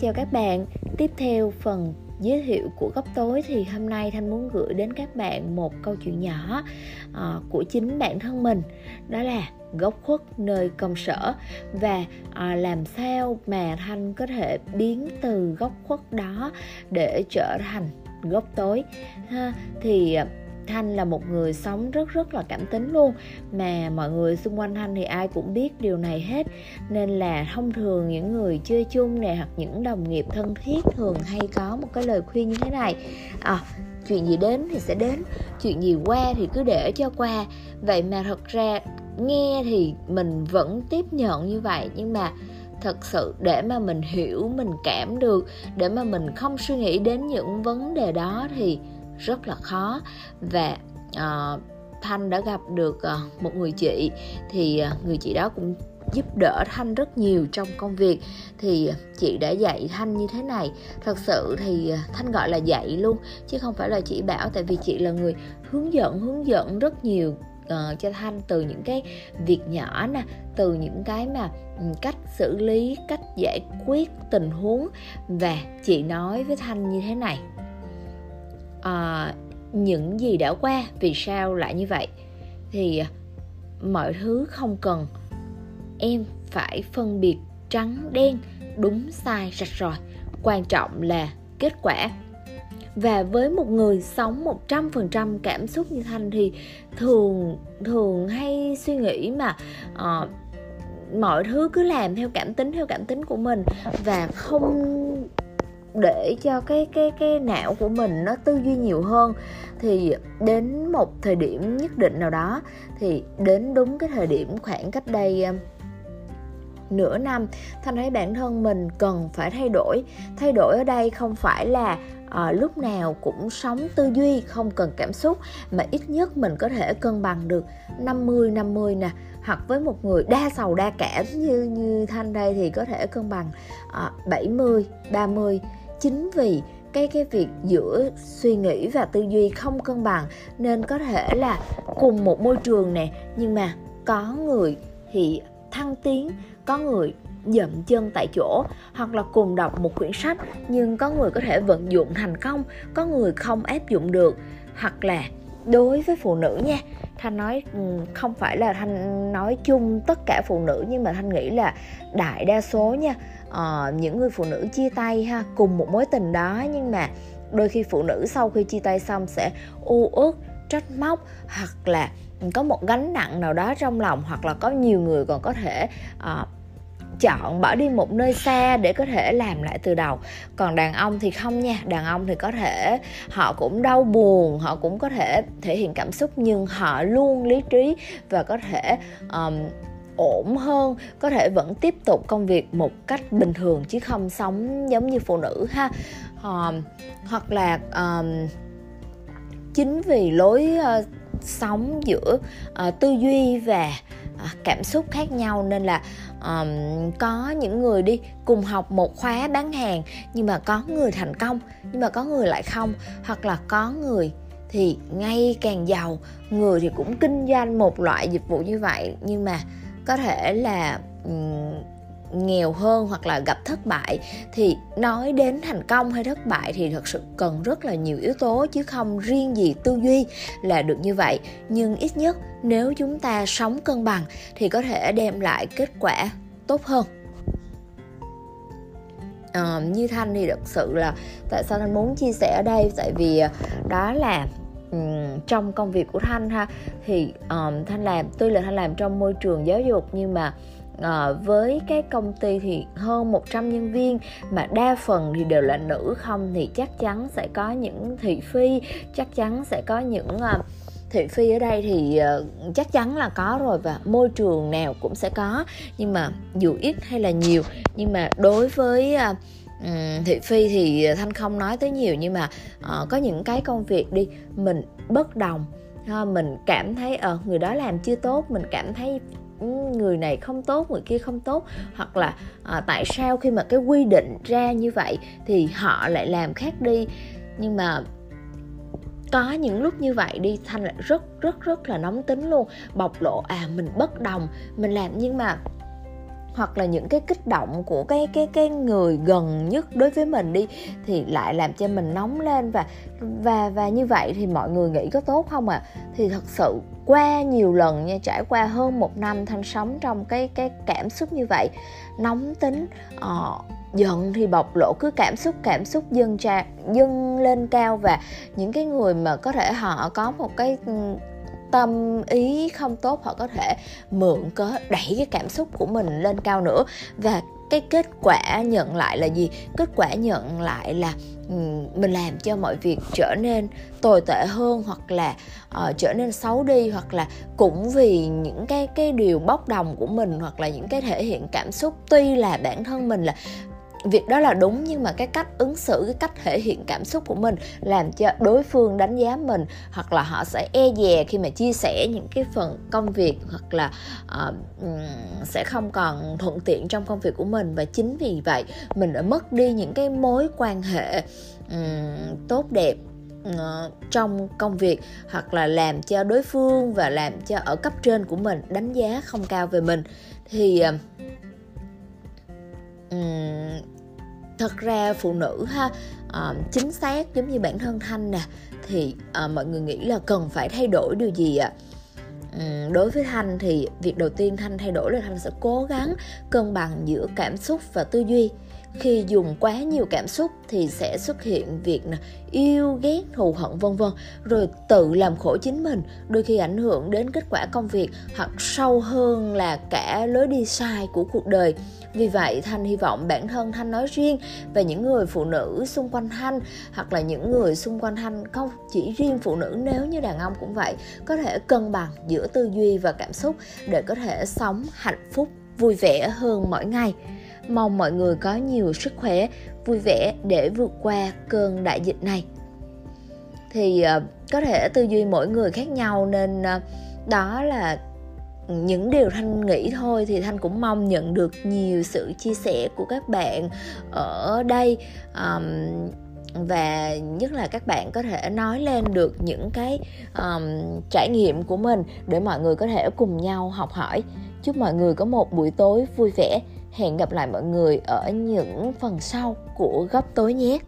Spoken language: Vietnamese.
chào các bạn. Tiếp theo phần giới thiệu của góc tối thì hôm nay thanh muốn gửi đến các bạn một câu chuyện nhỏ uh, của chính bản thân mình. Đó là góc khuất nơi công sở và uh, làm sao mà thanh có thể biến từ góc khuất đó để trở thành góc tối. Ha thì uh, Thanh là một người sống rất rất là cảm tính luôn. Mà mọi người xung quanh Thanh thì ai cũng biết điều này hết. Nên là thông thường những người chơi chung này hoặc những đồng nghiệp thân thiết thường hay có một cái lời khuyên như thế này. À, chuyện gì đến thì sẽ đến chuyện gì qua thì cứ để cho qua. Vậy mà thật ra nghe thì mình vẫn tiếp nhận như vậy nhưng mà thật sự để mà mình hiểu mình cảm được để mà mình không suy nghĩ đến những vấn đề đó thì rất là khó. Và uh, thanh đã gặp được uh, một người chị thì uh, người chị đó cũng giúp đỡ thanh rất nhiều trong công việc. Thì chị đã dạy thanh như thế này. Thật sự thì thanh gọi là dạy luôn chứ không phải là chỉ bảo tại vì chị là người hướng dẫn hướng dẫn rất nhiều uh, cho thanh từ những cái việc nhỏ nè từ những cái mà cách xử lý cách giải quyết tình huống. Và chị nói với thanh như thế này à, những gì đã qua vì sao lại như vậy? Thì ờ, mọi thứ không cần. Em phải phân biệt trắng đen đúng sai rạch ròi quan trọng là kết quả. Và với một người sống 100% cảm xúc như Thanh thì thường thường hay suy nghĩ mà uh, mọi thứ cứ làm theo cảm tính theo cảm tính của mình và không để cho cái cái cái não của mình nó tư duy nhiều hơn. Thì đến một thời điểm nhất định nào đó, thì đến đúng cái thời điểm khoảng cách đây um, nửa năm, thanh thấy bản thân mình cần phải thay đổi. Thay đổi ở đây không phải là à, lúc nào cũng sống tư duy không cần cảm xúc mà ít nhất mình có thể cân bằng được 50 50 nè. Hoặc với một người đa sầu đa cảm như như thanh đây thì có thể cân bằng à, 70 30 chính vì cái cái việc giữa suy nghĩ và tư duy không cân bằng nên có thể là cùng một môi trường nè. Nhưng mà có người thì thăng tiến có người dậm chân tại chỗ hoặc là cùng đọc một quyển sách. Nhưng có người có thể vận dụng thành công có người không áp dụng được. Hoặc là đối với phụ nữ nha thanh nói ừ, không phải là thanh nói chung tất cả phụ nữ nhưng mà thanh nghĩ là đại đa số nha uh, những người phụ nữ chia tay ha cùng một mối tình đó. Nhưng mà đôi khi phụ nữ sau khi chia tay xong sẽ u uất trách móc hoặc là có một gánh nặng nào đó trong lòng hoặc là có nhiều người còn có thể uh, chọn bỏ đi một nơi xa để có thể làm lại từ đầu. Còn đàn ông thì không nha đàn ông thì có thể họ cũng đau buồn họ cũng có thể thể hiện cảm xúc nhưng họ luôn lý trí và có thể um, ổn hơn có thể vẫn tiếp tục công việc một cách bình thường chứ không sống giống như phụ nữ ha. Um, hoặc là um, chính vì lối uh, sống giữa uh, tư duy và uh, cảm xúc khác nhau nên là um, có những người đi cùng học một khóa bán hàng nhưng mà có người thành công nhưng mà có người lại không. Hoặc là có người thì ngay càng giàu người thì cũng kinh doanh một loại dịch vụ như vậy. Nhưng mà có thể là um, nghèo hơn hoặc là gặp thất bại thì nói đến thành công hay thất bại thì thật sự cần rất là nhiều yếu tố chứ không riêng gì tư duy là được như vậy. Nhưng ít nhất nếu chúng ta sống cân bằng thì có thể đem lại kết quả tốt hơn. À, như thanh thì thật sự là tại sao thanh muốn chia sẻ ở đây? Tại vì ờ, đó là um, trong công việc của thanh ha thì um, thanh làm tuy là thanh làm trong môi trường giáo dục nhưng mà à, với cái công ty thì hơn 100 nhân viên mà đa phần thì đều là nữ không thì chắc chắn sẽ có những thị phi chắc chắn sẽ có những à, thị phi ở đây thì uh, chắc chắn là có rồi và môi trường nào cũng sẽ có nhưng mà dù ít hay là nhiều. Nhưng mà đối với uh, Um, thị phi thì thanh không nói tới nhiều nhưng mà uh, có những cái công việc đi mình bất đồng. Ha, mình cảm thấy ở uh, người đó làm chưa tốt mình cảm thấy người này không tốt người kia không tốt hoặc là à, tại sao khi mà cái quy định ra như vậy thì họ lại làm khác đi nhưng mà có những lúc như vậy đi thanh lại rất rất rất là nóng tính luôn bộc lộ à mình bất đồng mình làm nhưng mà hoặc là những cái kích động của cái cái cái người gần nhất đối với mình đi thì lại làm cho mình nóng lên và và và như vậy thì mọi người nghĩ có tốt không ạ à? thì thật sự qua nhiều lần nha trải qua hơn một năm thanh sống trong cái cái cảm xúc như vậy nóng tính uh, giận thì bộc lộ cứ cảm xúc cảm xúc dâng trà dâng lên cao và những cái người mà có thể họ có một cái ừ, tâm ý không tốt họ có thể mượn cớ đẩy cái cảm xúc của mình lên cao nữa. Và cái kết quả nhận lại là gì? Kết quả nhận lại là ừ, mình làm cho mọi việc trở nên tồi tệ hơn hoặc là uh, trở nên xấu đi hoặc là cũng vì những cái cái điều bốc đồng của mình hoặc là những cái thể hiện cảm xúc. Tuy là bản thân mình là việc đó là đúng nhưng mà cái cách ứng xử cái cách thể hiện cảm xúc của mình làm cho đối phương đánh giá mình hoặc là họ sẽ e dè khi mà chia sẻ những cái phần công việc hoặc là uh, sẽ không còn thuận tiện trong công việc của mình. Và chính vì vậy mình đã mất đi những cái mối quan hệ um, tốt đẹp ờ, trong công việc hoặc là làm cho đối phương và làm cho ở cấp trên của mình đánh giá không cao về mình. Thì um, thật ra phụ nữ ha uh, chính xác giống như bản thân thanh nè thì uh, mọi người nghĩ là cần phải thay đổi điều gì ạ à? đối với thanh thì việc đầu tiên thanh thay đổi là thanh sẽ cố gắng cân bằng giữa cảm xúc và tư duy khi dùng quá nhiều cảm xúc thì sẽ xuất hiện việc yêu, ghét thù hận, vân vân. Rồi tự làm khổ chính mình, đôi khi ảnh hưởng đến kết quả công việc hoặc sâu hơn là cả lối đi sai của cuộc đời. Vì vậy, thanh hy vọng bản thân thanh nói riêng và những người phụ nữ xung quanh thanh hoặc là những người xung quanh thanh, không chỉ riêng phụ nữ, nếu như đàn ông cũng vậy, có thể cân bằng giữa tư duy và cảm xúc để có thể sống hạnh phúc, vui vẻ hơn mỗi ngày mong mọi người có nhiều sức khỏe vui vẻ để vượt qua cơn đại dịch này. Thì ờ, có thể tư duy mỗi người khác nhau nên ờ, đó là những điều thanh nghĩ thôi. Thì thanh cũng mong nhận được nhiều sự chia sẻ của các bạn ở đây um, và nhất là các bạn có thể nói lên được những cái um, trải nghiệm của mình để mọi người có thể cùng nhau học hỏi. Chúc mọi người có một buổi tối vui vẻ hẹn gặp lại mọi người ở những phần sau của góc tối nhé.